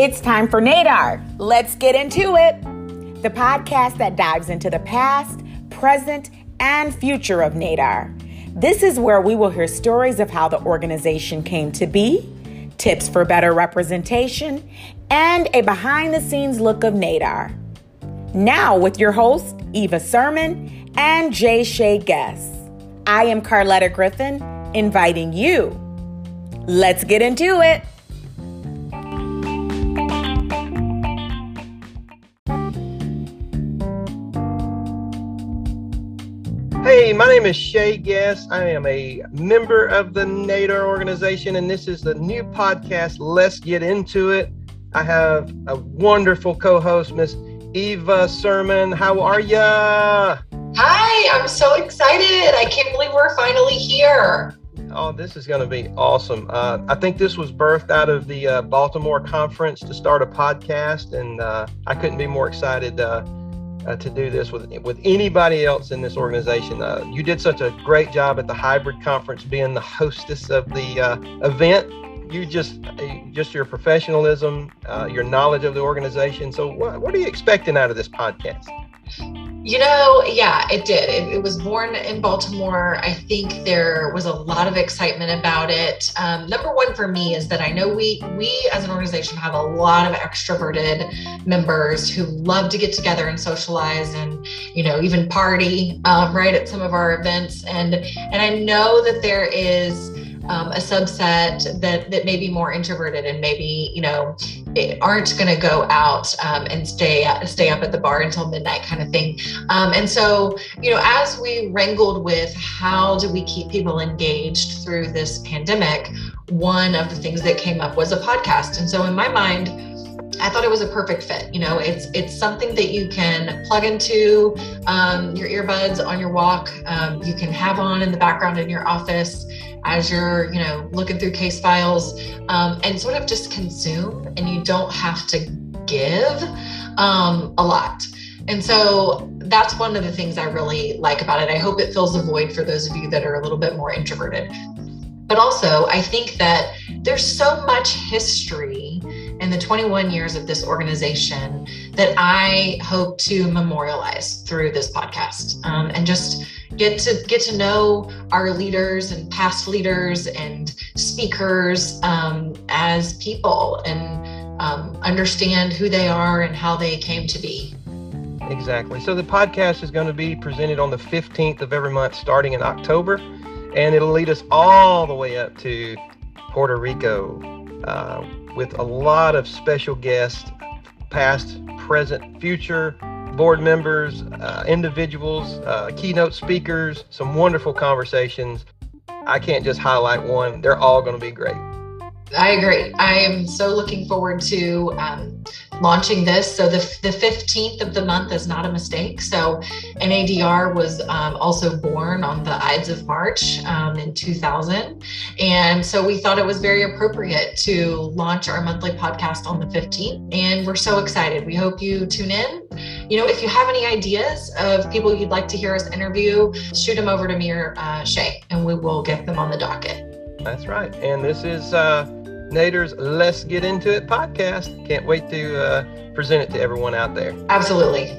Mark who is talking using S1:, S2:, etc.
S1: It's time for Nadar. Let's get into it. The podcast that dives into the past, present, and future of Nadar. This is where we will hear stories of how the organization came to be, tips for better representation, and a behind the scenes look of Nadar. Now, with your hosts, Eva Sirman and J Shay Guess. I am Carletta Griffin, inviting you. Let's get into it.
S2: Hey, my name is Shay Guess. I am a member of the NADAR organization, and this is the new podcast, Let's Get Into It. I have a wonderful co host, Miss Eva Sirman. How are ya?
S3: Hi, I'm so excited. I can't believe we're finally here.
S2: Oh, this is going to be awesome. Uh, I think this was birthed out of the uh, Baltimore conference to start a podcast, and uh, I couldn't be more excited uh, uh, to do this with with anybody else in this organization. Uh, you did such a great job at the hybrid conference, being the hostess of the event. You just just your professionalism, your knowledge of the organization. So, what, what are you expecting out of this podcast?
S3: You know, yeah, it did. It, it, was born in Baltimore. I think there was a lot of excitement about it. Um, number one for me is that I know we we as an organization have a lot of extroverted members who love to get together and socialize and you know even party um, right at some of our events. And and I know that there is um, a subset that that may be more introverted and maybe you know aren't going to go out um, and stay stay up at the bar until midnight kind of thing um, and so you know as we wrangled with how do we keep people engaged through this pandemic one of the things that came up was a podcast and so in my mind I thought it was a perfect fit. You know, it's it's something that you can plug into um, your earbuds on your walk. Um, you can have on in the background in your office as you're, you know, looking through case files, um, and sort of just consume. And you don't have to give um, a lot. And so that's one of the things I really like about it. I hope it fills the void for those of you that are a little bit more introverted. But also, I think that there's so much history in the 21 years of this organization that I hope to memorialize through this podcast um, and just get to get to know our leaders and past leaders and speakers um, as people and um, understand who they are and how they came to be.
S2: Exactly. So the podcast is going to be presented on the 15th of every month starting in October, and it'll lead us all the way up to Puerto Rico. Uh, with a lot of special guests, past, present, future, board members, uh, individuals, uh, keynote speakers, some wonderful conversations. I can't just highlight one, they're all going to be great.
S3: I agree. I am so looking forward to um, launching this. So the, the 15th of the month is not a mistake. So NADR was um, also born on the Ides of March um, in 2000. And so we thought it was very appropriate to launch our monthly podcast on the 15th. And we're so excited. We hope you tune in. You know, if you have any ideas of people you'd like to hear us interview, shoot them over to me or uh, Shay, and we will get them on the docket.
S2: That's right. And this is uh, NADAR's Let's Get Into It podcast. Can't wait to uh, present it to everyone out there.
S3: Absolutely.